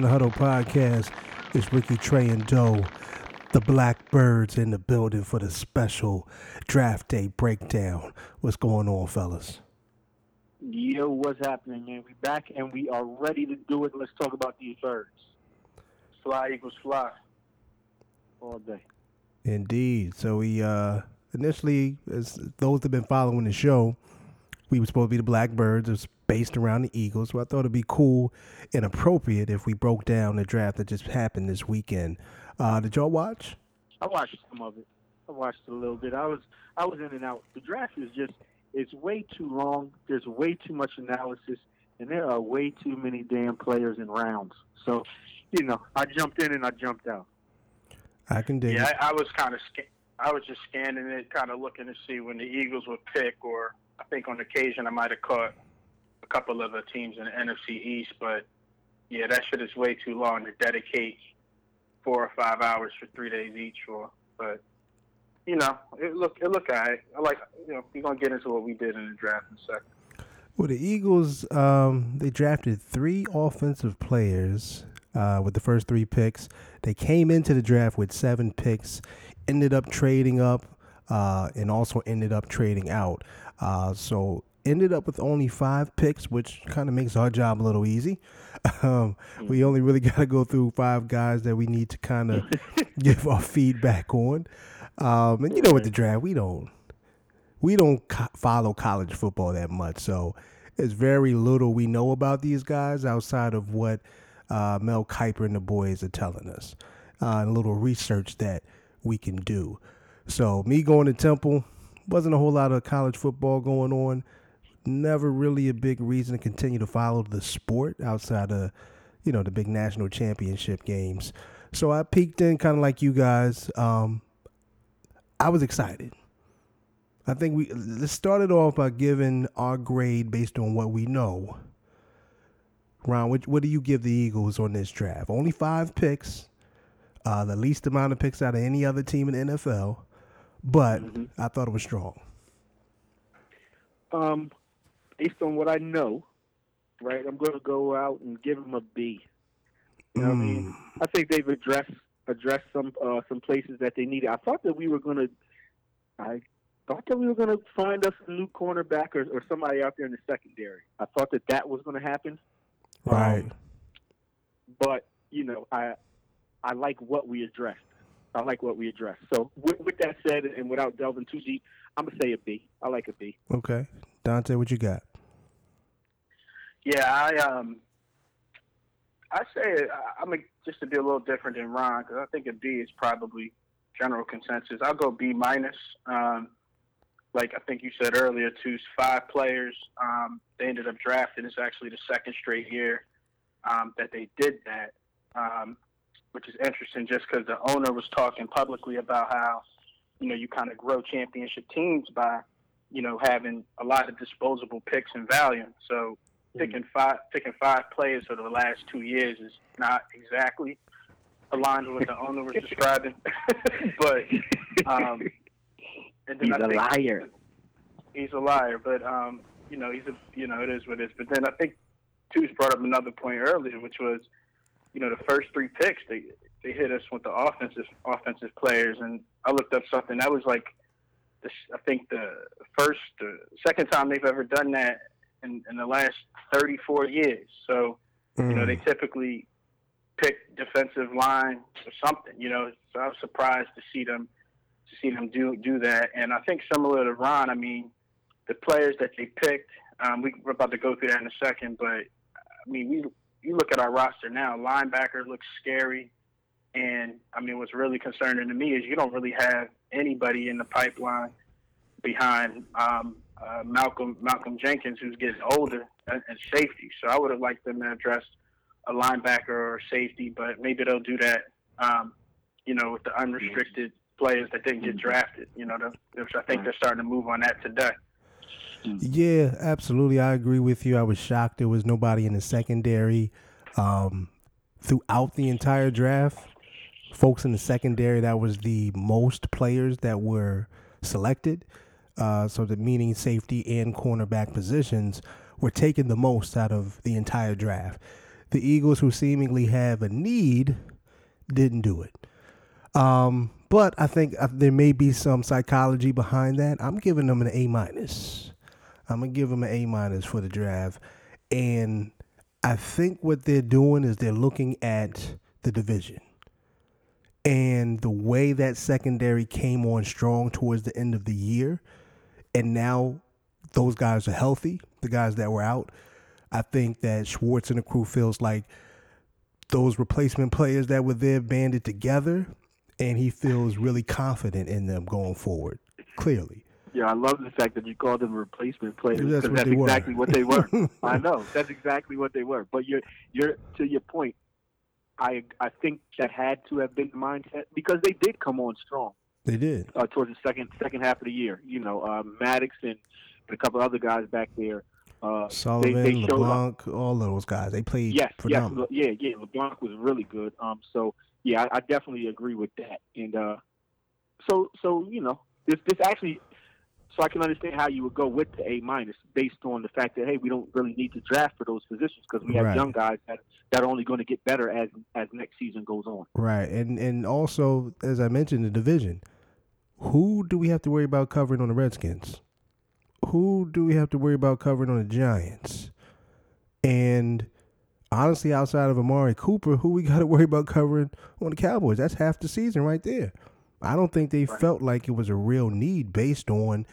In the Huddle podcast. It's Ricky Trey and Doe. The Blackbirds in the building for the special draft day breakdown. What's going on, fellas? Yo, what's happening, man? We back and we are ready to do it. Let's talk about these birds. Fly equals fly. All day. Indeed. So we uh initially, as those that have been following the show, we were supposed to be the Blackbirds. It's based around the Eagles. So I thought it'd be cool and appropriate if we broke down the draft that just happened this weekend. Uh, did y'all watch? I watched some of it. I watched a little bit. I was I was in and out. The draft is just it's way too long. There's way too much analysis, and there are way too many damn players in rounds. So, you know, I jumped in and I jumped out. I can dig Yeah, it. I, I was kind of sca- I was just scanning it, kind of looking to see when the Eagles would pick, or I think on occasion I might have caught a couple of the teams in the NFC East. But yeah, that shit is way too long to dedicate four or five hours for three days each for. But you know, it look it look alright. I like you know we're gonna get into what we did in the draft in a second. Well, the Eagles, um, they drafted three offensive players uh, with the first three picks. They came into the draft with seven picks, ended up trading up, uh, and also ended up trading out. Uh, so ended up with only five picks, which kind of makes our job a little easy. Um, we only really got to go through five guys that we need to kind of give our feedback on. Um, and you know, with the draft, we don't we don't co- follow college football that much, so it's very little we know about these guys outside of what uh, Mel Kiper and the boys are telling us, uh, and a little research that we can do. So me going to Temple wasn't a whole lot of college football going on. Never really a big reason to continue to follow the sport outside of you know the big national championship games. So I peeked in kind of like you guys. Um, I was excited. I think we let's start it off by giving our grade based on what we know. Ron, what, what do you give the Eagles on this draft? Only five picks, uh, the least amount of picks out of any other team in the NFL, but I thought it was strong. Um, based on what I know, right, I'm going to go out and give them a B. You know what I mean? I think they've addressed addressed some uh, some places that they needed. I thought that we were going to, I thought that we were going to find us a new cornerback or, or somebody out there in the secondary. I thought that that was going to happen. Right. Um, but you know, I I like what we addressed. I like what we addressed. So with, with that said, and without delving too deep, I'm gonna say a B. I like a B. Okay. Dante, what you got? Yeah, I um, I say I'm a, just to be a little different than Ron because I think a B is probably general consensus. I'll go B minus. Um, like I think you said earlier, to five players um, they ended up drafting. It's actually the second straight year um, that they did that, um, which is interesting just because the owner was talking publicly about how you know you kind of grow championship teams by you know having a lot of disposable picks and value. So picking five picking five players for the last two years is not exactly aligned with what the owner was describing. but um, and then He's I a liar. he's a liar. But um, you know, he's a you know, it is what it is. But then I think Two's brought up another point earlier, which was, you know, the first three picks they they hit us with the offensive offensive players, and I looked up something that was like, the, I think the first, the second time they've ever done that in, in the last 34 years. So you know, they typically pick defensive line or something. You know, so I was surprised to see them to see them do do that. And I think similar to Ron, I mean, the players that they picked, um, we, we're about to go through that in a second. But I mean, we you look at our roster now, linebacker looks scary. And I mean, what's really concerning to me is you don't really have anybody in the pipeline behind um, uh, Malcolm Malcolm Jenkins, who's getting older, and, and safety. So I would have liked them to address a linebacker or safety, but maybe they'll do that. Um, you know, with the unrestricted players that didn't get drafted. You know, the, which I think they're starting to move on that today. Yeah, absolutely. I agree with you. I was shocked there was nobody in the secondary um, throughout the entire draft. Folks in the secondary, that was the most players that were selected. Uh, so the meaning safety and cornerback positions were taken the most out of the entire draft. the Eagles, who seemingly have a need, didn't do it. Um, but I think uh, there may be some psychology behind that. I'm giving them an A minus. I'm gonna give them an A minus for the draft, and I think what they're doing is they're looking at the division and the way that secondary came on strong towards the end of the year, and now those guys are healthy. The guys that were out, I think that Schwartz and the crew feels like those replacement players that were there banded together, and he feels really confident in them going forward. Clearly. Yeah, I love the fact that you called them replacement players That's because what that's they were. exactly what they were. I know that's exactly what they were. But you're you're to your point. I I think that had to have been the mindset because they did come on strong They did. uh, towards the second second half of the year. You know, uh, Maddox and a couple other guys back there. Uh, Sullivan, they up. LeBlanc, all those guys. They played yes, yes, phenomenal. Yeah, yeah. LeBlanc was really good. Um, so yeah, I, I definitely agree with that. And uh, so so you know, this this actually, so I can understand how you would go with the A minus based on the fact that hey, we don't really need to draft for those positions because we have Right. young guys that that are only going to get better as as next season goes on. Right, and and also as I mentioned, the division. Who do we have to worry about covering on the Redskins? Who do we have to worry about covering on the Giants? And honestly, outside of Amari Cooper, who we got to worry about covering on the Cowboys? That's half the season right there. I don't think they Right. felt like it was a real need based on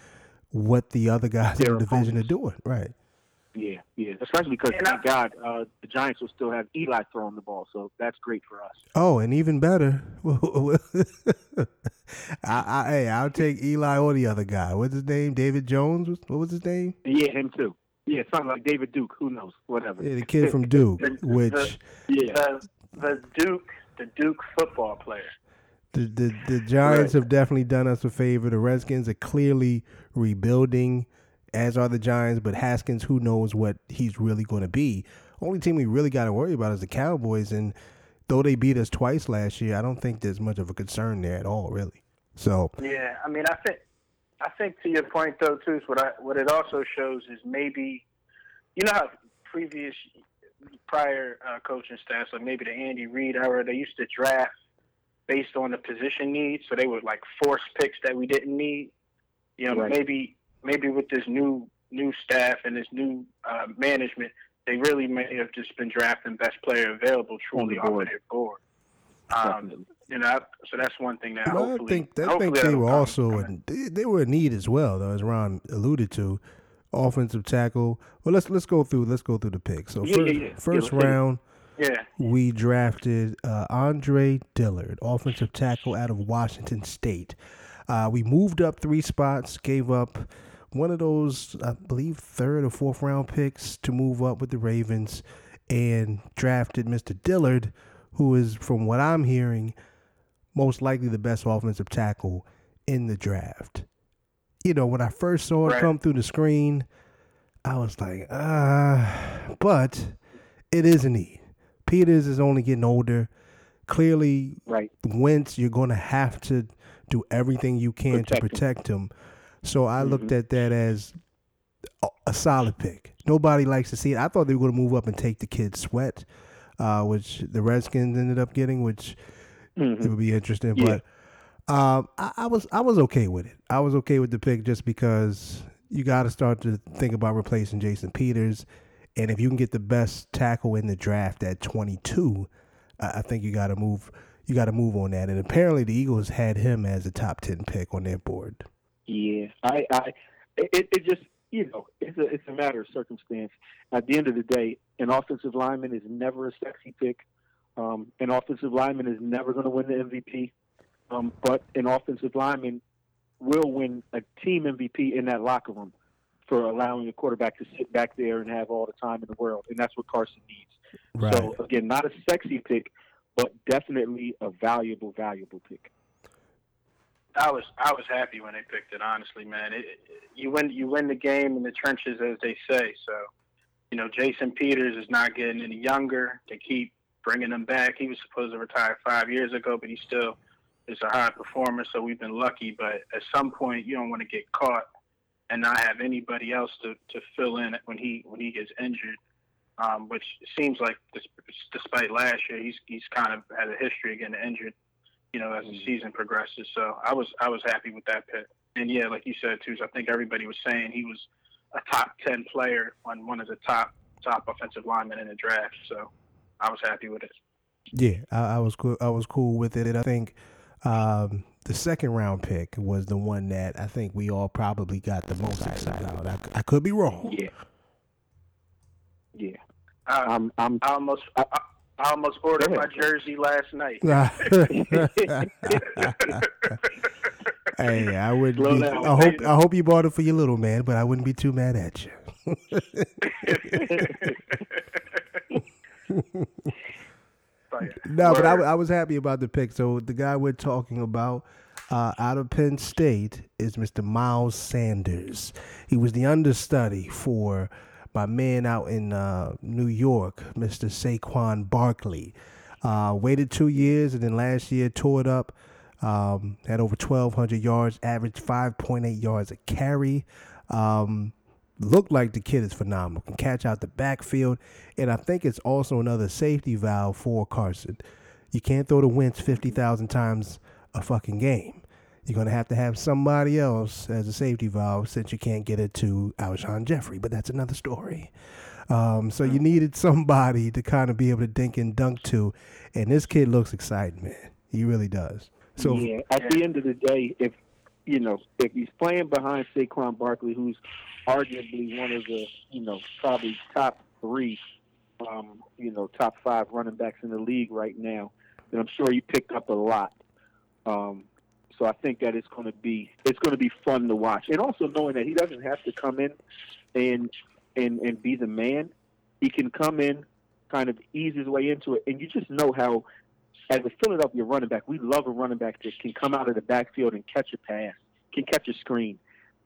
what the other guys in the division are doing. Right. Yeah, yeah. Especially because And I- thank God uh, the Giants will still have Eli throwing the ball, so that's great for us. Oh, and even better, I, I, hey, I'll take Eli or the other guy. What's his name? David Jones? What was his name? Yeah, him too. Yeah, something like David Duke. Who knows? Whatever. Yeah, the kid from Duke, The- the- which yeah. The the Duke the Duke football player. the, the, the Giants have definitely done us a favor. The Redskins are clearly rebuilding, as are the Giants, but Haskins, who knows what he's really going to be. Only team we really got to worry about is the Cowboys, and though they beat us twice last year, I don't think there's much of a concern there at all, really. So, Yeah, I mean, I think, I think to your point though, too, is what I what it also shows is maybe, you know how previous prior uh, coaching staffs, like maybe the Andy Reid era, they used to draft based on the position needs, so they would like force picks that we didn't need. You know, Right. maybe maybe with this new new staff and this new uh, management, they really may have just been drafting best player available truly On the off of their board. Um, you know, so that's one thing that Well, I hopefully, think I hopefully think they were also come in, they, they were in need as well, though, as Ron alluded to. Offensive tackle. Well, let's let's go through let's go through the picks. So Yeah, first, yeah, yeah. Yeah, first let's hit it. round, Yeah, we drafted uh, Andre Dillard, offensive tackle out of Washington State. Uh, we moved up three spots, gave up one of those, I believe, third or fourth round picks to move up with the Ravens, and drafted Mr. Dillard, who is, from what I'm hearing, most likely the best offensive tackle in the draft. You know, when I first saw it Right. come through the screen, I was like, ah, but it is a need. Peters is only getting older. Clearly, Right. Wentz, you're going to have to do everything you can Protect to him. protect him. So I looked Mhm. at that as a, solid pick. Nobody likes to see it. I thought they were going to move up and take the kid Sweat, uh, which the Redskins ended up getting, which it Mhm. would be interesting. Yeah. But um, I, I was I was okay with it. I was okay with the pick just because you got to start to think about replacing Jason Peters, and if you can get the best tackle in the draft at 22, I, I think you got to move. You got to move on that. And apparently, the Eagles had him as a top 10 pick on their board. Yeah, I, I, it, it just, you know, it's a, it's a matter of circumstance. At the end of the day, an offensive lineman is never a sexy pick. Um, an offensive lineman is never going to win the MVP. Um, but an offensive lineman will win a team MVP in that locker room for allowing a quarterback to sit back there and have all the time in the world, and that's what Carson needs. Right. So again, not a sexy pick, but definitely a valuable, valuable pick. I was I was happy when they picked it. Honestly, man, it, you win you win the game in the trenches, as they say. So, you know, Jason Peters is not getting any younger. They keep bringing him back. He was supposed to retire five years ago, but he still is a high performer. So we've been lucky. But at some point, you don't want to get caught and not have anybody else to, to fill in when he when he gets injured. Um, which seems like despite last year, he's he's kind of had a history of getting injured. You know, as the season progresses. So I was I was happy with that pick. And yeah, like you said too, I think everybody was saying he was a top ten player on one of the top top offensive linemen in the draft. So I was happy with it. Yeah, I, I was cool. I was cool with it, and I think um, the second round pick was the one that I think we all probably got the most excited about. I, I could be wrong. Yeah. Yeah. I, I'm. I'm. I almost I, I almost ordered my jersey last night. hey, I would. Be, I hope. I hope you bought it for your little man, but I wouldn't be too mad at you. Yeah. No, but I, I was happy about the pick. So the guy we're talking about uh, out of Penn State is Mr. Miles Sanders. He was the understudy for my man out in uh, New York, Mr. Saquon Barkley. Uh, waited two years and then last year tore it up. Um, had over 1,200 yards, averaged 5.8 yards a carry. Um, looked like the kid is phenomenal. Can catch out the backfield, and I think it's also another safety valve for Carson. You can't throw the Wentz fifty thousand times a fucking game. You're gonna have to have somebody else as a safety valve since you can't get it to Alshon Jeffery, but that's another story. Um, so you needed somebody to kind of be able to dink and dunk to, and this kid looks exciting, man. He really does. So yeah. At the end of the day, if you know, if he's playing behind Saquon Barkley, who's arguably one of the, you know, probably top three, um, you know, top five running backs in the league right now, then I'm sure you picked up a lot. Um, so I think that it's going to be it's going to be fun to watch, and also knowing that he doesn't have to come in and and and be the man. He can come in, kind of ease his way into it, and you just know how as a Philadelphia running back, we love a running back that can come out of the backfield and catch a pass, can catch a screen.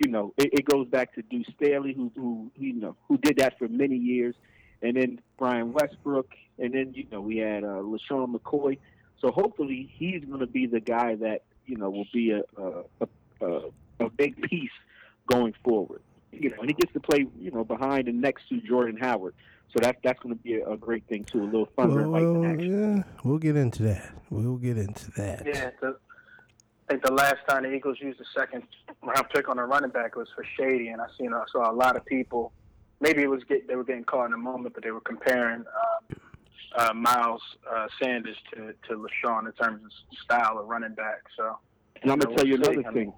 You know, it, it goes back to Deuce Staley, who, who you know who did that for many years, and then Brian Westbrook, and then you know we had uh, LeSean McCoy. So hopefully he's going to be the guy that you know will be a a, a a big piece going forward. You know, and he gets to play you know behind and next to Jordan Howard. So that that's going to be a, a great thing too, a little thunder and lightning well, action. yeah, we'll get into that. We'll get into that. Yeah, the, I think the last time the Eagles used a second round pick on a running back was for Shady, and I seen I saw a lot of people. Maybe it was get, they were getting caught in a moment, but they were comparing um, uh, Miles uh, Sanders to to LeSean in terms of style of running back. So And I'm gonna tell you another I mean- thing.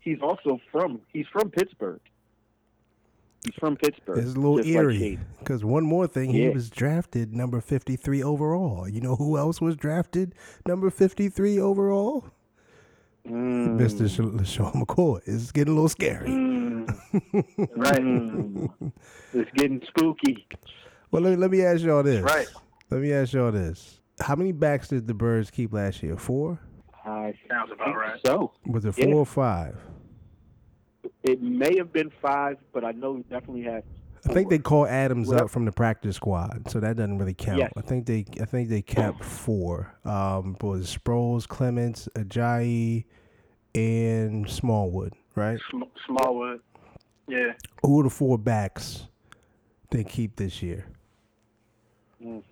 He's also from he's from Pittsburgh. He's from Pittsburgh. It's a little eerie Shady. because one more thing, he was drafted number 53 overall. You know who else was drafted number 53 overall? Mm. Mr. Sh- LeSean McCoy. It's getting a little scary. Mm. right. It's getting spooky. Well, let me, let me ask y'all this. right. Let me ask y'all this. How many backs did the Birds keep last year? Four? I Sounds about think right. so. Was it Yeah. four or five? It may have been five, but I know we definitely had. I think they called Adams Well, up from the practice squad, so that doesn't really count. Yes. I think they I think they kept four. Um, it was Sproles, Clements, Ajayi, and Smallwood, right? Sm- Smallwood. Yeah. Who are the four backs they keep this year? Mm.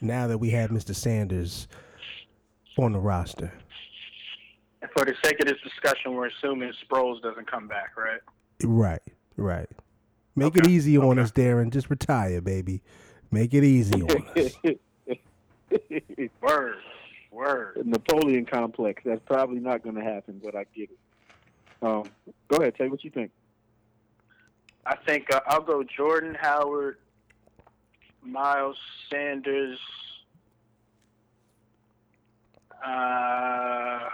Now that we have Mr. Sanders on the roster. For the sake of this discussion, we're assuming Sproles doesn't come back, right? Right, right. Make it Okay, easy on us, Darren. Just retire, baby. Make it easy on us. Word. Word. Napoleon complex. That's probably not going to happen, but I get it. Um, go ahead, tell me what you think. I think uh, I'll go Jordan Howard, Miles Sanders. Uh,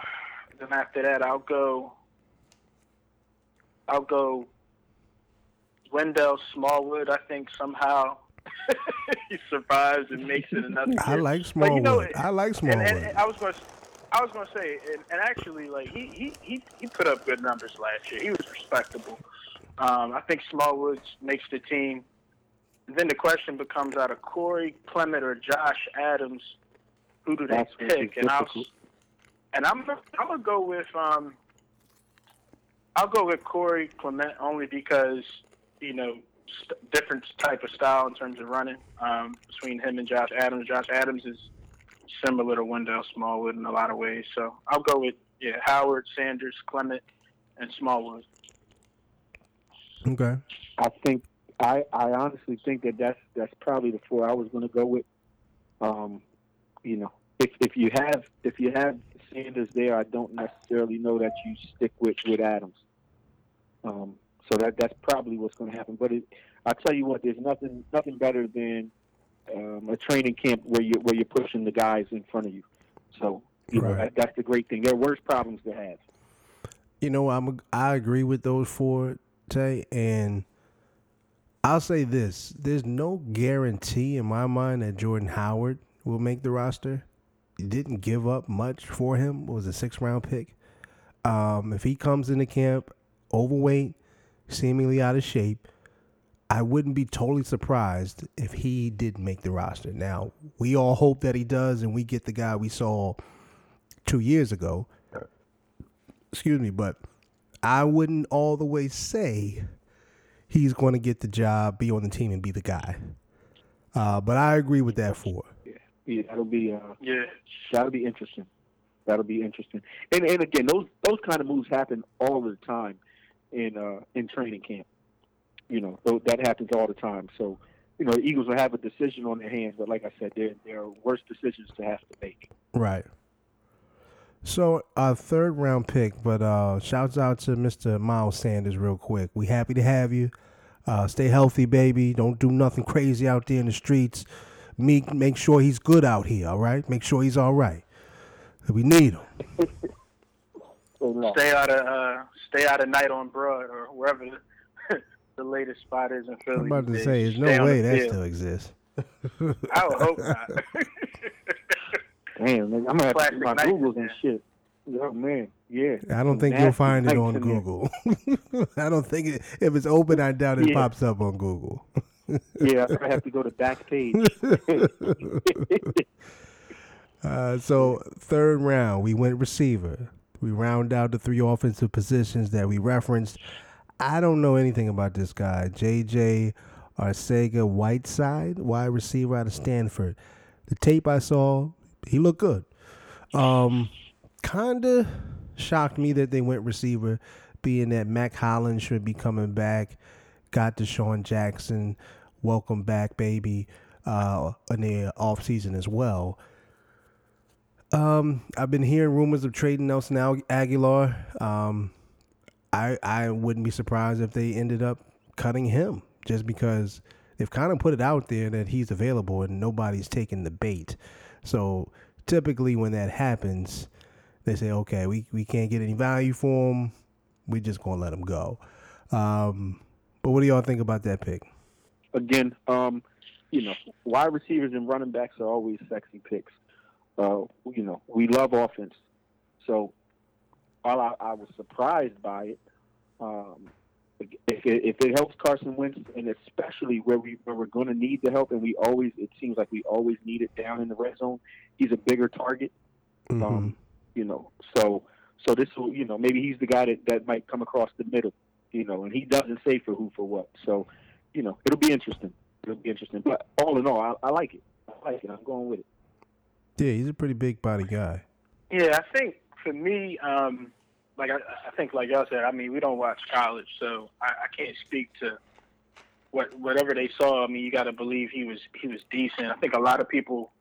then after that, I'll go. I'll go. Wendell Smallwood. I think somehow he survives and makes it another. I year. like But Smallwood. you know, I like and, Smallwood. and, and I was going to, I was going to say, and, and actually, like he, he he he put up good numbers last year. He was respectable. Um, I think Smallwood makes the team. Then the question becomes out of Corey Clement or Josh Adams, who do they That's pick? And I'll and I'm gonna- I'm gonna go with um. I'll go with Corey Clement only because you know st- different type of style in terms of running um, between him and Josh Adams. Josh Adams is similar to Wendell Smallwood in a lot of ways. So I'll go with yeah Howard, Sanders, Clement, and Smallwood. Okay. I think I I honestly think that that's that's probably the four I was going to go with. Um, you know, if if you have if you have Sanders there, I don't necessarily know that you stick with with Adams. Um, so that that's probably what's going to happen. But it, I tell you what, there's nothing nothing better than um, a training camp where you where you're pushing the guys in front of you. So you know that, that's the great thing. There are worse problems to have. You know, I'm I agree with those four, Tay, and I'll say this: there's no guarantee in my mind that Jordan Howard will make the roster. You didn't give up much for him. It was a six round pick. Um, if he comes into camp overweight, seemingly out of shape, I wouldn't be totally surprised if he didn't make the roster. Now, we all hope that he does, and we get the guy we saw two years ago excuse me, but I wouldn't all the way say he's going to get the job, be on the team, and be the guy. Uh, but I agree with that four. Yeah, yeah that'll be uh, Yeah, that'll be interesting. That'll be interesting. And and again, those those kind of moves happen all the time in uh, in training camp. You know, tho- that happens all the time. So, you know, the Eagles will have a decision on their hands, but like I said, there there are worse decisions to have to make. Right. So a third round pick, but uh, shouts out to Mr. Miles Sanders real quick. We happy to have you. Uh, stay healthy, baby. Don't do nothing crazy out there in the streets. Meek, make sure he's good out here. All right. Make sure he's all right. We need him. Stay out of uh, stay out of night on Broad or wherever the, the latest spot is in Philly. I'm about to say, there's no way the that field. still exists. I would hope not. Damn, man, I'm gonna have to Classic do my night, Googles and shit. Oh man, yeah. I don't think you'll find it on. Google. I don't think it, if it's open, I doubt it Yeah. pops up on Google. Yeah, I have to go to Backpage. Uh, so third round, we went receiver. We round out the three offensive positions that we referenced. I don't know anything about this guy, JJ Arcega Whiteside, wide receiver out of Stanford. The tape I saw, he looked good. Um, kinda shocked me that they went receiver, being that Mack Hollins should be coming back. Got DeSean Jackson, welcome back, baby, uh, in the offseason as well. Um, I've been hearing rumors of trading Nelson Agholor. Um, I I wouldn't be surprised if they ended up cutting him just because they've kind of put it out there that he's available and nobody's taking the bait. So typically when that happens, they say, okay, we, we can't get any value for him. We're just gonna let him go. Um, but what do y'all think about that pick? Again, um, you know, wide receivers and running backs are always sexy picks. Uh, you know, we love offense. So while I, I was surprised by it, um, if it, if it helps Carson Wentz, and especially where we where we're going to need the help, and we always it seems like we always need it down in the red zone. He's a bigger target. Mhm. Um, you know, so so this will you know maybe he's the guy that that might come across the middle. You know, and he doesn't say for who for what. So you know, it'll be interesting. It'll be interesting. But all in all, I, I like it. I like it. I'm going with it. yeah, he's a pretty big body guy. Yeah, I think for me, um, like I, I think, like y'all said, I mean, we don't watch college, so I, I can't speak to what whatever they saw. I mean, you got to believe he was he was decent. I think a lot of people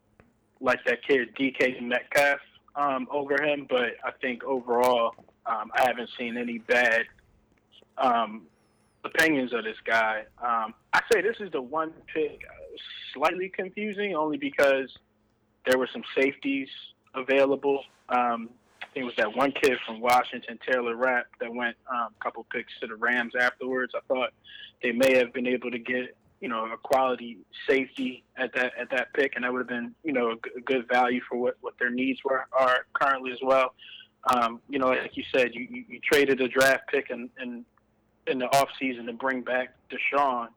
like that kid DK Metcalf um, over him, but I think overall, um, I haven't seen any bad um, opinions of this guy. Um, I say this is the one pick slightly confusing, only because there were some safeties available. Um, think it was that one kid from Washington, Taylor Rapp, that went um, a couple picks to the Rams afterwards. I thought they may have been able to get you know a quality safety at that at that pick, and that would have been you know a, g- good value for what what their needs were are currently as well. Um, you know, like you said, you, you, you traded a draft pick in, in in the off season to bring back DeSean.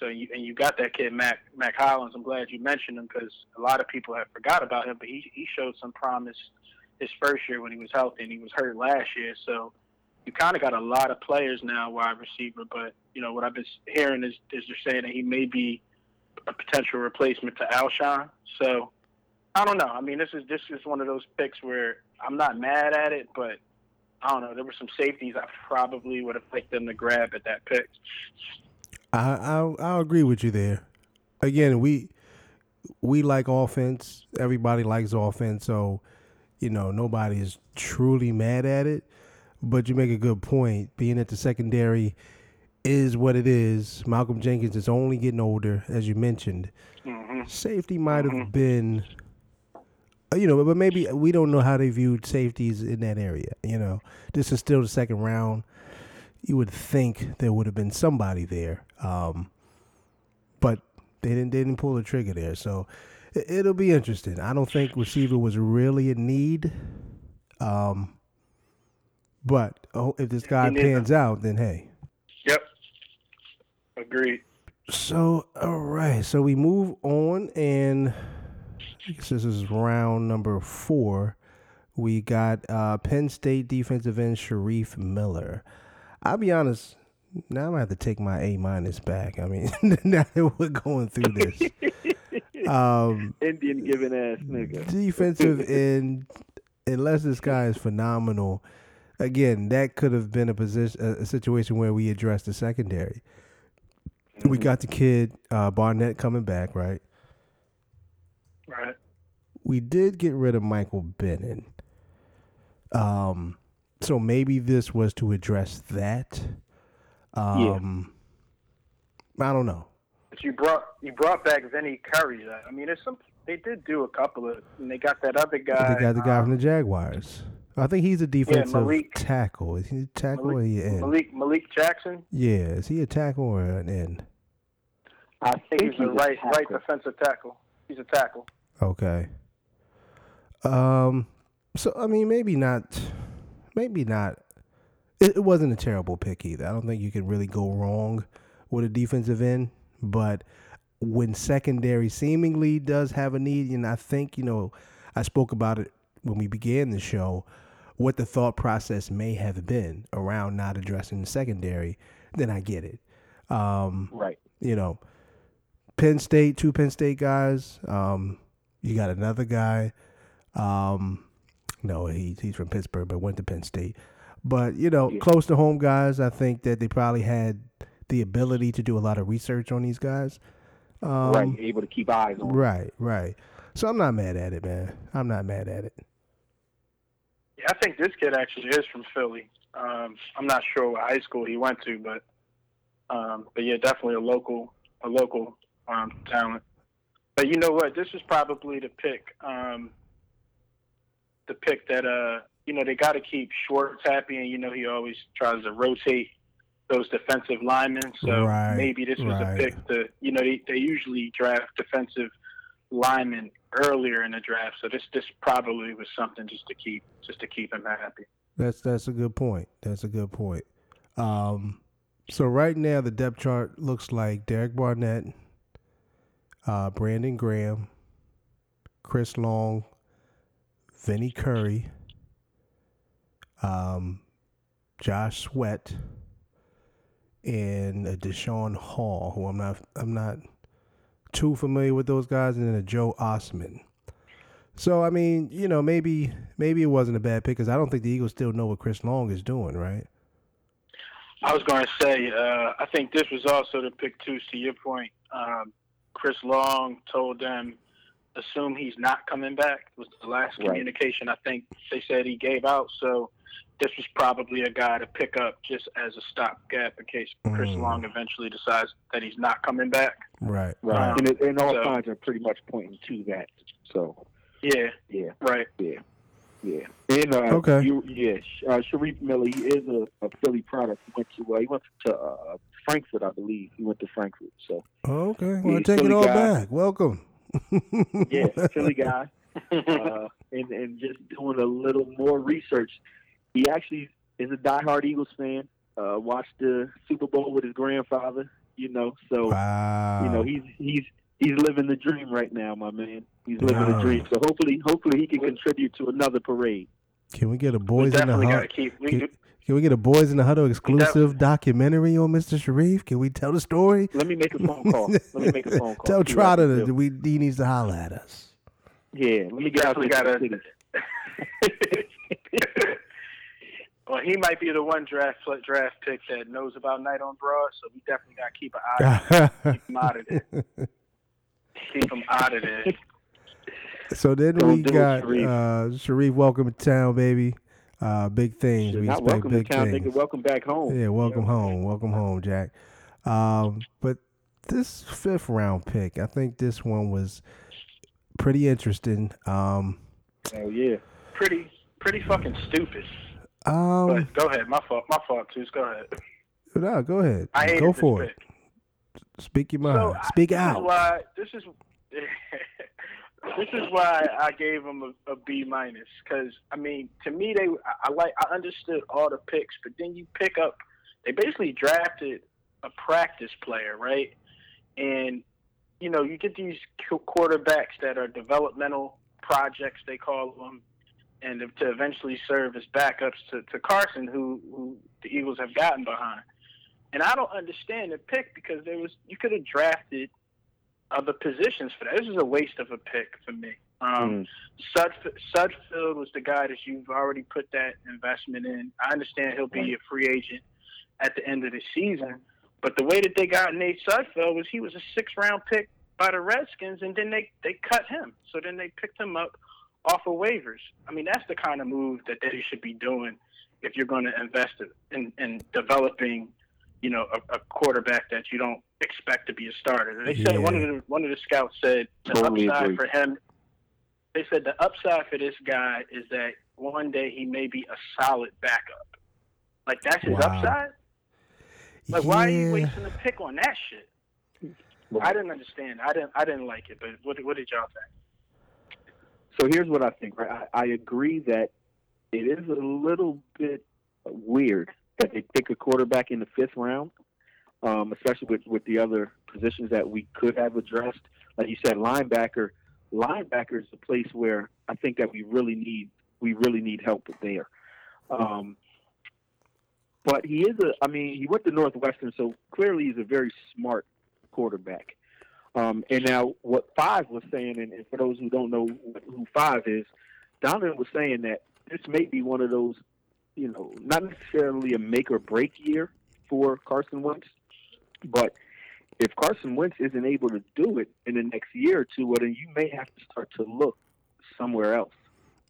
So you and you got that kid Mack Mack Hollins. I'm glad you mentioned him because a lot of people have forgot about him, but he he showed some promise his first year when he was healthy and he was hurt last year. So you kind of got a lot of players now wide receiver. But you know what I've been hearing is is they're saying that he may be a potential replacement to Alshon. So I don't know. I mean, this is this is one of those picks where I'm not mad at it, but I don't know. There were some safeties I probably would have liked them to grab at that pick. I I I'll agree with you there. Again, we we like offense. Everybody likes offense, so you know nobody is truly mad at it. But you make a good point. Being at the secondary is what it is. Malcolm Jenkins is only getting older, as you mentioned. Mm-hmm. Safety might have Mhm. been, uh, you know, but maybe we don't know how they viewed safeties in that area. You know, this is still the second round. You would think there would have been somebody there, um, but they didn't. They didn't pull the trigger there. So it'll be interesting. I don't think receiver was really in need. Um, but oh, if this guy pans out, then hey. Yep. Agreed. So, all right. So we move on, and I guess this is round number four. We got uh, Penn State defensive end Shareef Miller. I'll be honest. Now I'm gonna have to take my A minus back. I mean, now that we're going through this, um, Indian giving ass nigga. defensive end, unless this guy is phenomenal, again, that could have been a position, a, a situation where we addressed the secondary. We got the kid uh, Barnett coming back, right? Right. We did get rid of Michael Bennett. Um, so maybe this was to address that. Um, I don't know. But you brought you brought back Vinny Curry. I mean, there's some they did do a couple of, and they got that other guy. they got the guy um, from the Jaguars. I think he's a defensive Malik- tackle. Is he a tackle or he an end? Malik Malik Jackson. Yeah, is he a tackle or an end? I I think he's a right right tackle. defensive tackle. He's a tackle. Okay. Um. So I mean, maybe not. Maybe not. It, it wasn't a terrible pick either. I don't think you can really go wrong with a defensive end. But when secondary seemingly does have a need, and I think you know, I spoke about it when we began the show, what the thought process may have been around not addressing the secondary. Then I get it. Um, Right. you know, Penn State, two Penn State guys. Um, you got another guy. Um, no, he, he's from Pittsburgh, but went to Penn State. But you know, Yeah. close to home guys. I think that they probably had the ability to do a lot of research on these guys. Um, right. Able to keep eyes on. Right, right. So I'm not mad at it, man. I'm not mad at it. Yeah, I think this kid actually is from Philly. Um, I'm not sure what high school he went to, but um, but yeah, definitely a local a local um, talent. But you know what? This is probably the pick. Um, the pick that uh you know they got to keep Schwartz happy, and you know he always tries to rotate those defensive linemen. So Right, maybe this was right. a pick to you know they, they usually draft defensive linemen earlier in the draft. So this this probably was something just to keep just to keep him happy. That's that's a good point. That's a good point. Um, so right now the depth chart looks like Derek Barnett, uh, Brandon Graham, Chris Long, Vinny Curry, um, Josh Sweat, and a Daeshon Hall, who I'm not I'm not too familiar with those guys, and then a Joe Ostman. So I mean, you know, maybe maybe it wasn't a bad pick because I don't think the Eagles still know what Chris Long is doing, right? I was going to say, uh, I think this was also the pick two. To your point, um, Chris Long told them, assume he's not coming back. Was the last Right. communication I think they said he gave out. So this was probably a guy to pick up just as a stopgap in case Chris Mm. Long eventually decides that he's not coming back. Right. Right. Um, and, it, and all so- signs are pretty much pointing to that. So Yeah, yeah, right. yeah, yeah. And uh, Okay. you, yeah, Sh- uh, Shareef Miller, he is a, a Philly product. He went to uh, he went to uh, Frankford, I believe. He went to Frankford. So Oh, okay. Well, Yeah, take it all guy. back. Welcome. yeah, Philly guy. uh, and and just doing a little more research. He actually is a diehard Eagles fan. Uh, watched the Super Bowl with his grandfather. You know, so wow. you know he's he's he's living the dream right now, my man. He's living Wow. the dream. So hopefully, hopefully he can contribute to another parade. Can we get a boys in the definitely got to heart? keep. We, Can, we Can we get a Boys in the Huddle exclusive documentary on Mr. Shareef? Can we tell the story? Let me make a phone call. Let me make a phone call. Tell See what Trotter that do. we he needs to holler at us. Yeah, let me get out definitely there. gotta- to the city. well, he might be the one draft draft pick that knows about Night on Broad, so we definitely got to keep an eye on him. Keep him out of there. Keep him out of there. so then Don't we got Shareef. uh, Shareef. Welcome to town, baby. Uh, big things. we Not expect welcome to big town, things. Welcome back home. Yeah, welcome You know home. Welcome home, Jack. Um, but this fifth round pick, I think this one was pretty interesting. Um. Oh yeah. Pretty, pretty fucking stupid. Um, But go ahead. My fault. My fault, too. Go ahead. no, go ahead. I Go for pick. it. Speak your mind. So I- Speak this Is out. why this is this is why I gave them a, a B minus because I mean to me they I, I like I understood all the picks, but then you pick up they basically drafted a practice player, right? And you know you get these quarterbacks that are developmental projects they call them, and to- eventually serve as backups to, to Carson, who, who the Eagles have gotten behind. And I don't understand the pick because there was you could have drafted other positions for that. This is a waste of a pick for me. Um, Mm. Sudf- Sudfeld was the guy that you've already put that investment in. I understand he'll be a free agent at the end of the season, but the way that they got Nate Sudfeld was he was a six round pick by the Redskins, and then they they cut him. So then they picked him up off of waivers. I mean, that's the kind of move that they should be doing if you're going to invest in, in developing, you know, a, a quarterback that you don't expect to be a starter. They said one of the one of the scouts said the Totally upside agree. for him. They said the upside for this guy is that one day he may be a solid backup. Like that's his Wow. upside. Like why are you wasting a pick on that shit? I didn't understand. I didn't. I didn't like it. But what, what did y'all think? So here's what I think. Right, I, I agree that it is a little bit weird that they pick a quarterback in the fifth round, um, especially with with the other positions that we could have addressed. Like you said, linebacker. Linebacker is a place where I think that we really need we really need help there. Um, but he is a. I mean, he went to Northwestern, so clearly he's a very smart quarterback. Um, and now, what Five was saying, and, and for those who don't know who Five is, Donovan was saying that this may be one of those, you know, not necessarily a make or break year for Carson Wentz, but if Carson Wentz isn't able to do it in the next year or two, well, then you may have to start to look somewhere else.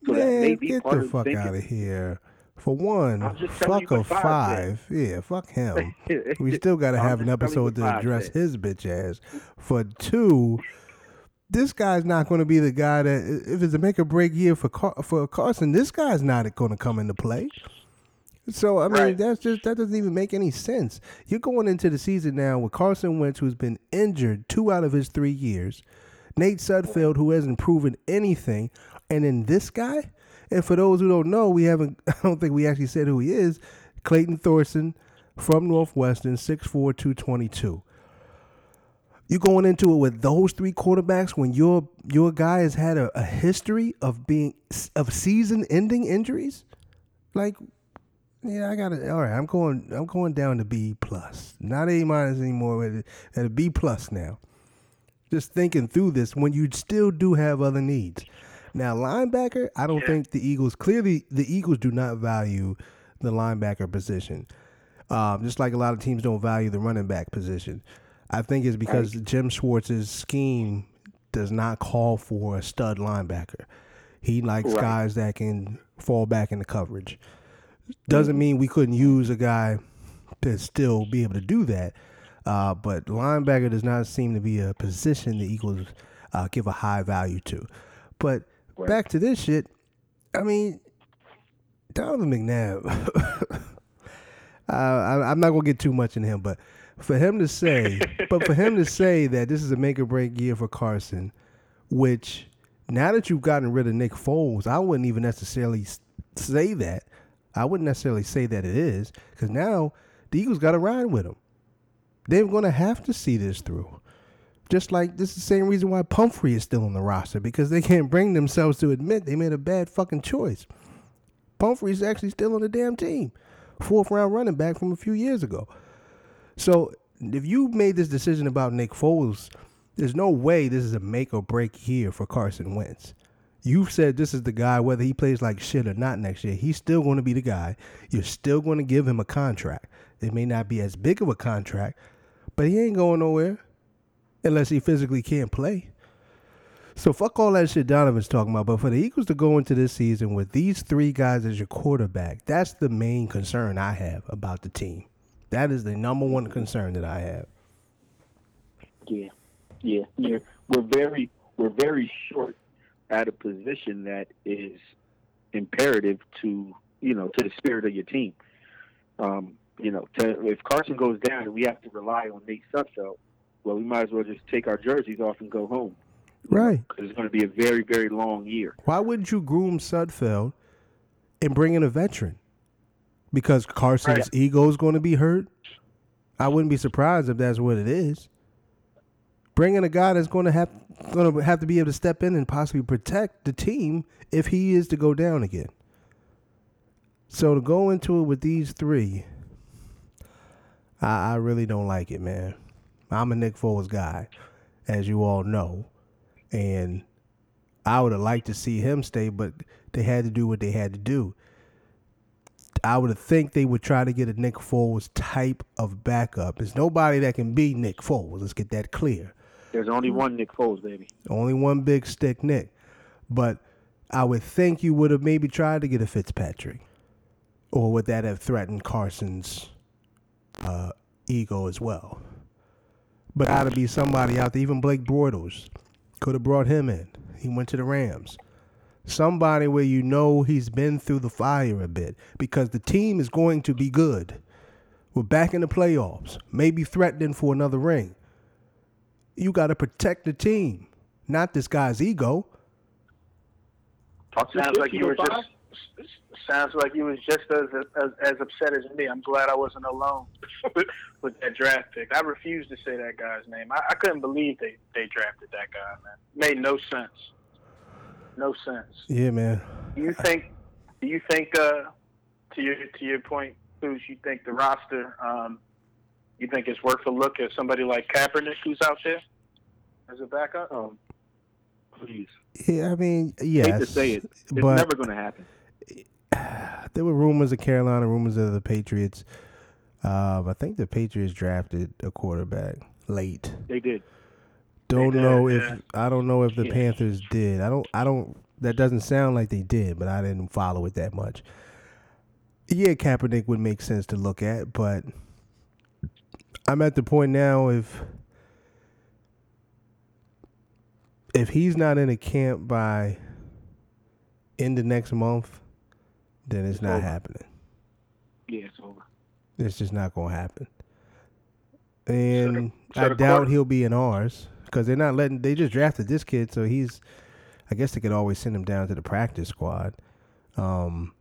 So that may Man, be get the fuck thinking. out of here. For one, I'm just telling fuck a Five. Yeah, fuck him. We still got to have an just telling you episode to address said. his bitch ass. For two, this guy's not going to be the guy that if it's a make or break year for Car- for Carson, this guy's not going to come into play. So I mean, Right. that's just that doesn't even make any sense. You're going into the season now with Carson Wentz, who's been injured two out of his three years, Nate Sudfeld, who hasn't proven anything, and then this guy. And for those who don't know, we haven't. I don't think we actually said who he is. Clayton Thorson from Northwestern, 6'4", 222. You going into it with those three quarterbacks when your your guy has had a, a history of being of season ending injuries? Like, yeah, I got to All right, I'm going. I'm going down to B plus, not A minus anymore. At a B plus now. Just thinking through this when you still do have other needs. Now, linebacker, I don't Yeah. think the Eagles clearly the Eagles do not value the linebacker position. Um, just like a lot of teams don't value the running back position. I think it's because Jim Schwartz's scheme does not call for a stud linebacker. He likes Right. guys that can fall back into coverage. Doesn't mean we couldn't use a guy to still be able to do that. Uh, but linebacker does not seem to be a position the Eagles uh, give a high value to. But Right. back to this shit, I mean, Donovan McNabb. uh, I, I'm not gonna get too much in him, but for him to say, but for him to say that this is a make or break year for Carson, which now that you've gotten rid of Nick Foles, I wouldn't even necessarily say that. I wouldn't necessarily say that it is because now the Eagles got to ride with him. They're going to have to see this through. Just like this is the same reason why Pumphrey is still on the roster because they can't bring themselves to admit they made a bad fucking choice. Pumphrey's actually still on the damn team. fourth round running back from a few years ago. So if you made this decision about Nick Foles, there's no way this is a make or break year for Carson Wentz. You've said this is the guy, whether he plays like shit or not next year, he's still going to be the guy. You're still going to give him a contract. It may not be as big of a contract, but he ain't going nowhere unless he physically can't play. So fuck all that shit Donovan's talking about. But for the Eagles to go into this season with these three guys as your quarterback, that's the main concern I have about the team. That is the number one concern that I have. Yeah, yeah, yeah. We're very we're very short at a position that is imperative to you know to the spirit of your team. Um, you know, to, if Carson goes down we have to rely on Nate Sudfeld, well, we might as well just take our jerseys off and go home. Right. Because it's going to be a very, very long year. Why wouldn't you groom Sudfeld and bring in a veteran? Because Carson's Right. ego is going to be hurt. I wouldn't be surprised if that's what it is. Bring in a guy that's going to have going to have to be able to step in and possibly protect the team if he is to go down again. So to go into it with these three, I, I really don't like it, man. I'm a Nick Foles guy, as you all know, and I would have liked to see him stay, but they had to do what they had to do. I would have think they would try to get a Nick Foles type of backup. There's nobody that can be Nick Foles. Let's get that clear. There's only one Nick Foles, baby. Only one big stick Nick. But I would think you would have maybe tried to get a Fitzpatrick. Or would that have threatened Carson's uh, ego as well? But ought to be somebody out there. Even Blake Bortles could have brought him in. He went to the Rams. Somebody where you know he's been through the fire a bit because the team is going to be good. We're back in the playoffs, maybe threatening for another ring. You got to protect the team, not this guy's ego. Talk to Sounds like you were just. Sounds like you was just as, as as upset as me. I'm glad I wasn't alone with, with that draft pick. I refuse to say that guy's name. I, I couldn't believe they they drafted that guy. Man, made no sense. No sense. Yeah, man. Do you think? Do you think? Uh, to your to your point, Who's you think the roster? Um, you think it's worth a look at somebody like Kaepernick who's out there as a backup? Um, please. Yeah, I mean, yes. Hate to say it. It's but never going to happen. there were rumors of Carolina, rumors of the Patriots. Um, I think the Patriots drafted a quarterback late. They did. Don't did, know if. I don't know if the Yeah. Panthers did. I don't. I don't. That doesn't sound like they did, but I didn't follow it that much. Yeah, Kaepernick would make sense to look at, but I'm at the point now if if he's not in a camp by end of next month, then it's not over. happening. Yeah, it's over. It's just not going to happen. And so I doubt quarter- he'll be in ours because they're not letting. They just drafted this kid, so he's. I guess they could always send him down to the practice squad. Um,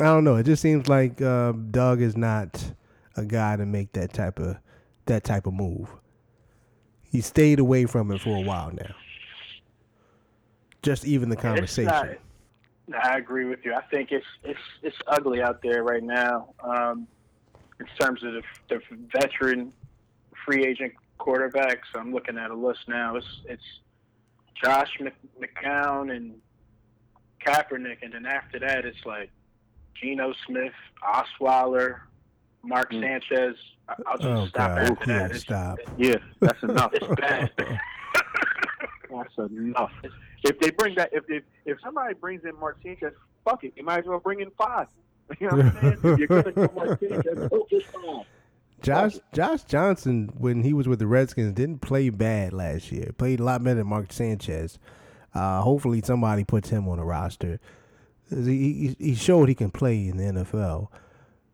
I don't know. It just seems like uh, Doug is not a guy to make that type of that type of move. He stayed away from it for a while now. Just even the conversation. It's not, I agree with you. I think it's it's it's ugly out there right now um, in terms of the, the veteran free agent quarterbacks. I'm looking at a list now. It's it's Josh Mc, McCown and Kaepernick, and then after that, it's like Geno Smith, Osweiler, Mark Mm. Sanchez. I- I'll just oh stop God! after Yeah, that. It's, stop. Yeah, that's enough. it's bad. That's enough. If they bring that, if they, if somebody brings in Mark Sanchez, fuck it. You might as well bring in five. You know what I'm saying? If you're gonna go Sanchez, go get five. Josh Josh Johnson, when he was with the Redskins, didn't play bad last year. Played a lot better than Mark Sanchez. Uh, hopefully, somebody puts him on the roster. He, he he showed he can play in the NFL.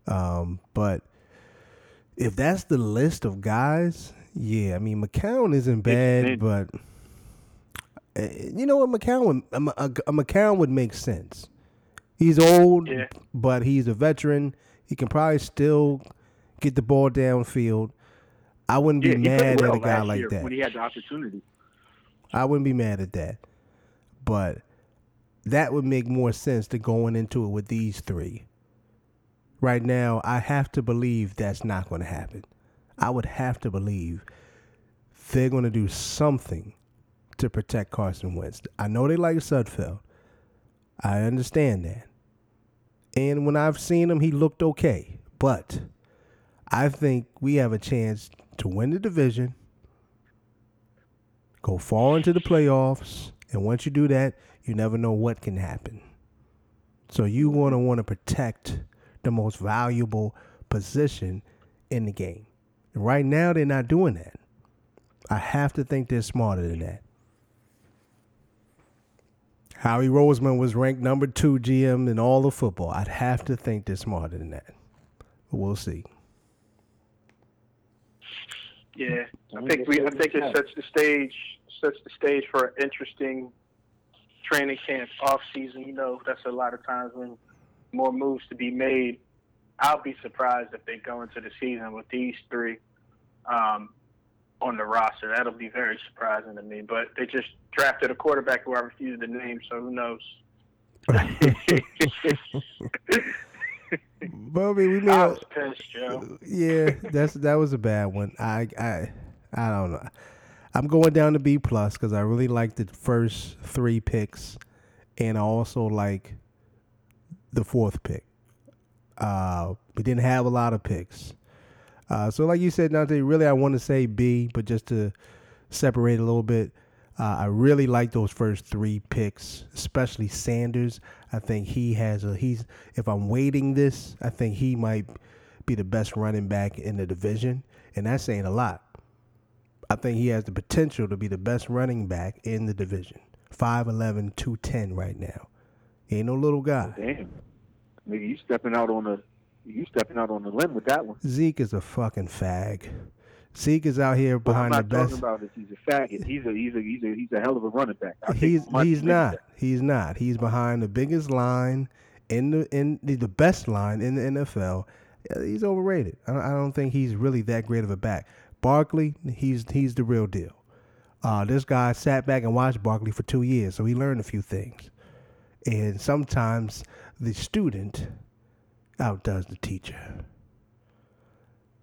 Um, but if that's the list of guys, yeah, I mean McCown isn't bad, but Eh, you know what McCown would, a, a, McCown would make sense. He's old, Yeah. but he's a veteran. He can probably still get the ball downfield. I wouldn't be Yeah, he mad played at a guy like that. when he had the opportunity. I wouldn't be mad at that. But that would make more sense to going into it with these three. Right now, I have to believe that's not going to happen. I would have to believe they're going to do something to protect Carson Wentz. I know they like Sudfeld. I understand that. And when I've seen him, he looked okay. But I think we have a chance to win the division, go far into the playoffs, and once you do that, you never know what can happen. So you want to want to protect the most valuable position in the game. Right now, they're not doing that. I have to think they're smarter than that. Howie Roseman was ranked number two GM in all of football. I'd have to think they're smarter than that. But we'll see. Yeah, I think we. I think it sets the stage. Sets the stage for an interesting training camp off season. You know, that's a lot of times when more moves to be made. I'll be surprised if they go into the season with these three um, on the roster. That'll be very surprising to me. But they just drafted a quarterback who I refused to name, so who knows? Bobby, we made. I was pissed, Joe. yeah, that's that was a bad one. I I I don't know. I'm going down to B plus because I really like the first three picks, and I also like the fourth pick. Uh, we didn't have a lot of picks, uh, so like you said, Dante, really I want to say B, but just to separate a little bit, uh, I really like those first three picks, especially Sanders. I think he has a he's. If I'm waiting this, I think he might be the best running back in the division, and that's saying a lot. I think he has the potential to be the best running back in the division. 5'11", 210 right now. He ain't no little guy. Damn, nigga, you stepping out on the you stepping out on the limb with that one. Zeke is a fucking fag. Zeke is out here I'm behind the not best. talking about is he's a faggot. He's a he's a he's a he's a hell of a running back. I He's he's not. He's not. He's behind the biggest line in the in the, the best line in the NFL. He's overrated. I don't, I don't think he's really that great of a back. Barkley, he's he's the real deal. Uh, this guy sat back and watched Barkley for two years, so he learned a few things. And sometimes the student outdoes the teacher.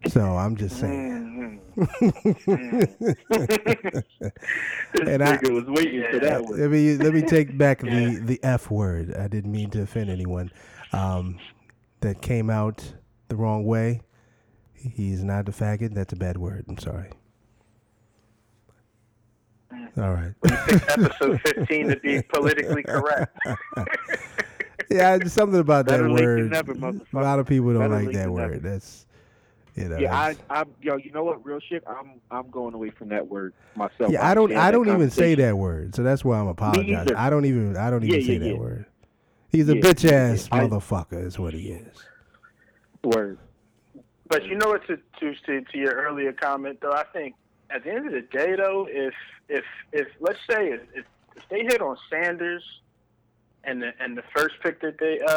So I'm just saying. And I- was waiting for that one. Let me let me take back the the F word. I didn't mean to offend anyone. Um, that came out the wrong way. He's not a faggot. That's a bad word. I'm sorry. All right. Episode 15 to be politically correct. Yeah, just something about that Better word. never, a lot of people don't Better like that word. never. That's you know. Yeah, I, I, yo, you know what? Real shit. I'm, I'm going away from that word myself. yeah, I don't. I don't even say that word. So that's why I'm apologizing. I don't even. I don't even Yeah, say yeah, that yeah. word. He's a bitch ass motherfucker. Is what he is. word. But you know what? To, to to to your earlier comment, though, I think at the end of the day, though, if if if let's say if, if they hit on Sanders and the and the first pick that they uh,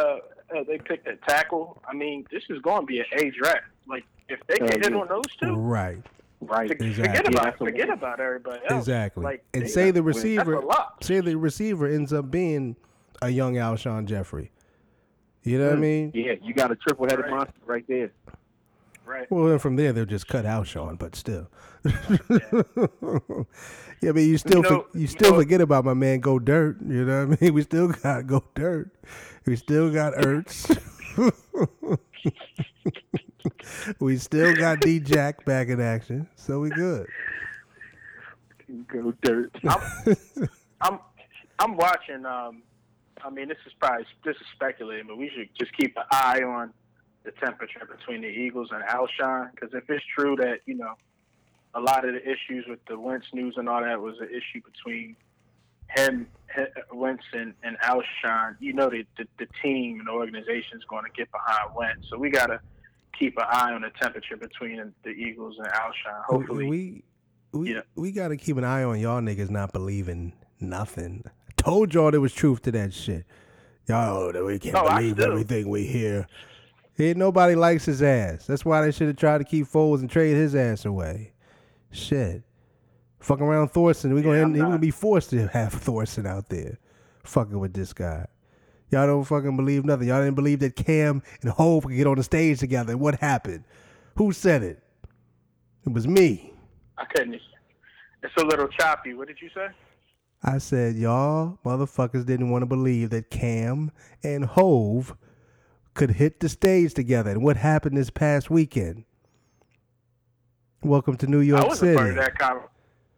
uh they picked at tackle, I mean, this is going to be an A draft. Like if they Hell can hit yeah. on those two, Right. Right. forget Exactly. about Yeah, forget about everybody else. Exactly. Like and say the receiver, a say the receiver ends up being a young Alshon Jeffery. You know what I Mm. mean? Yeah, you got a triple headed Right. monster right there. Right. Well, then from there they'll just cut Alshon, but still. yeah, but you still know- for, you you still know- forget about my man Goedert. You know what I mean? We still got Go Dirt. We still got Ertz. we still got D Jack back in action, so we good. Go dirt. I'm, I'm I'm watching. Um, I mean, this is probably this is speculating, but we should just keep an eye on the temperature between the Eagles and Alshon, because if it's true that you know a lot of the issues with the Wentz news and all that was an issue between him, Wentz, and, and Alshon, you know the, the the team and the organization is going to get behind Wentz, so we got to keep an eye on the temperature between the Eagles and Alshon. Hopefully, we we Yeah. we got to keep an eye on y'all niggas not believing nothing. I told y'all there was truth to that shit. Y'all, that we can't Oh, I believe everything we hear. Ain't nobody likes his ass. That's why they should have tried to keep Foles and trade his ass away. Shit, fucking around Thorson. We gonna Yeah, end, I'm we gonna be forced to have Thorson out there. fucking with this guy. Y'all don't fucking believe nothing. Y'all didn't believe that Cam and Hov could get on the stage together. What happened? Who said it? It was me. I couldn't. It's a little choppy. What did you say? I said, y'all motherfuckers didn't want to believe that Cam and Hov could hit the stage together. And what happened this past weekend? Welcome to New York I wasn't City. part of that con-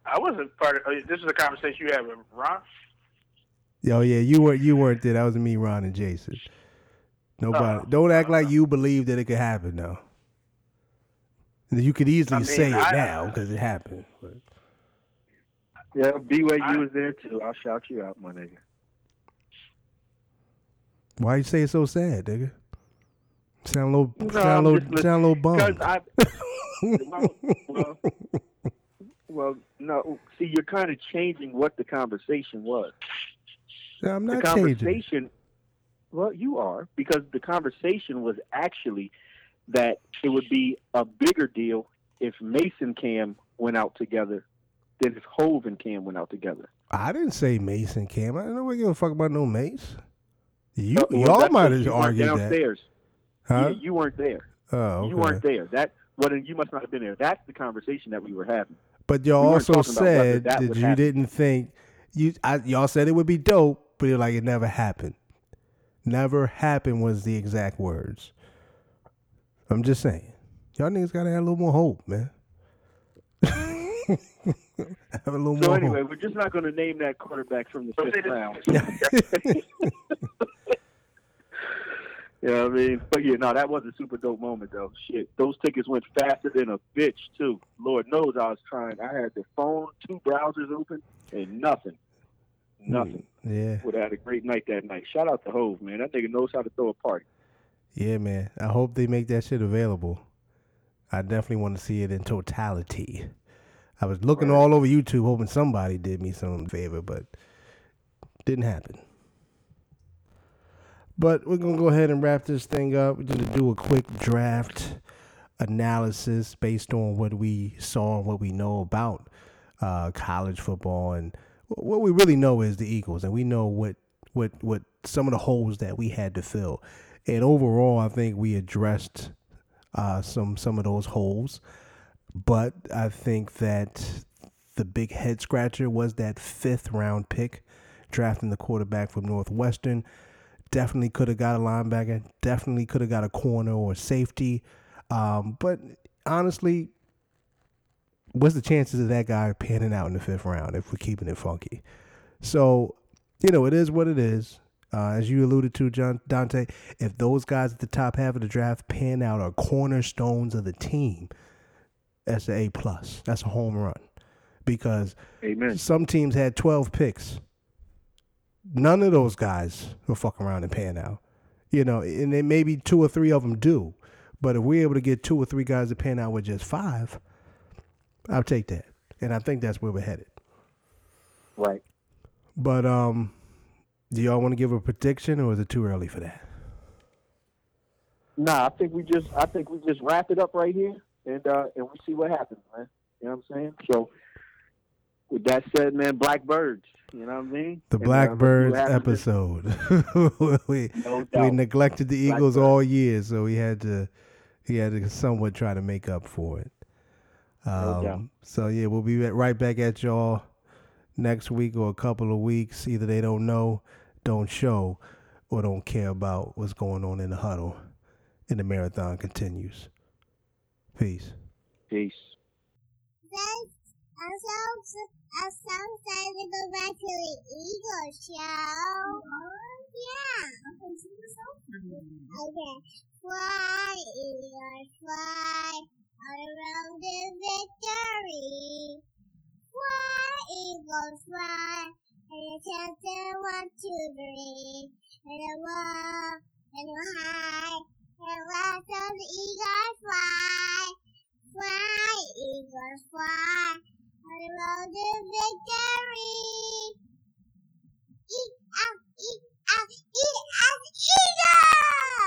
I wasn't part of. uh, This is a conversation you had with Ron. Oh yeah, you weren't you weren't there. That was me, Ron, and Jason. Nobody. Oh. don't act like you believe that it could happen though. You could easily I mean, say it I- now because it happened. But Yeah, B way you was there too. I'll shout you out, my nigga. why you say it so sad, nigga? Sound a little, No, sound I'm little, sound a little bummed. I, well, well, well, no. See, you're kind of changing what the conversation was. Yeah, I'm not changing. The conversation. Well, you are because the conversation was actually that it would be a bigger deal if Mason Cam went out together than if Hov and Cam went out together. I didn't say Mason Cam. I don't give a fuck about no Mace. You Uh, well, y'all might have argued that, downstairs. Huh? You, you weren't there. oh, okay. You weren't there. That well, you must not have been there. That's the conversation that we were having. But y'all We also talking about whether said that that you happen. didn't think you. I, y'all said it would be dope, but you're like it never happened. Never happened was the exact words. I'm just saying, y'all niggas gotta have a little more hope, man. have a little So more anyway, hope. we're just not going to name that quarterback from the fifth round. You know what I mean? But yeah, no, that was a super dope moment though. Shit, those tickets went faster than a bitch too. Lord knows I was trying. I had the phone, two browsers open, and nothing, nothing. Hmm, yeah, Would have had a great night that night. Shout out to Hov, man. That nigga knows how to throw a party. yeah, man. I hope they make that shit available. I definitely want to see it in totality. I was looking Right. all over YouTube, hoping somebody did me some favor, but didn't happen. But we're gonna go ahead and wrap this thing up. We're gonna do a quick draft analysis based on what we saw and what we know about uh, college football, and what we really know is the Eagles, and we know what what what some of the holes that we had to fill. And overall, I think we addressed uh, some some of those holes. But I think that the big head scratcher was that fifth round pick, drafting the quarterback from Northwestern. Definitely could have got a linebacker. Definitely could have got a corner or safety. Um, but honestly, what's the chances of that guy panning out in the fifth round if we're keeping it funky? So, you know, it is what it is. Uh, as you alluded to, John Dante, if those guys at the top half of the draft pan out are cornerstones of the team, that's an A plus. That's a home run. Because Amen. some teams had twelve picks. None of those guys will fuck around and pan out. You know, and then maybe two or three of them do. But if we're able to get two or three guys to pan out with just five, I'll take that. And I think that's where we're headed. Right. But um, do y'all want to give a prediction, or is it too early for that? Nah, I think we just I think we just wrap it up right here and uh and we see what happens, man. You know what I'm saying? So with that said, man, blackbirds. You know what I mean? The And, uh, let's see what Blackbirds episode. we No we neglected the Eagles Blackbirds. all year, so we had to he had to somewhat try to make up for it. No. Um, so yeah, we'll be right back at y'all next week or a couple of weeks. Either they don't know, don't show, or don't care about what's going on in the huddle. And the marathon continues. Peace. Peace. As sounds, as sounds like we go back to the Eagle show. Yeah. Okay, sing the song for me. Okay. Fly, Eagles, fly, all around the victory. Fly, Eagles, fly, and the chapter one, two, three. And the wall, and the high, and lots of the eagles fly. Fly, eagles, fly, I love the victory. Eat up, eat up, eat up, eat up!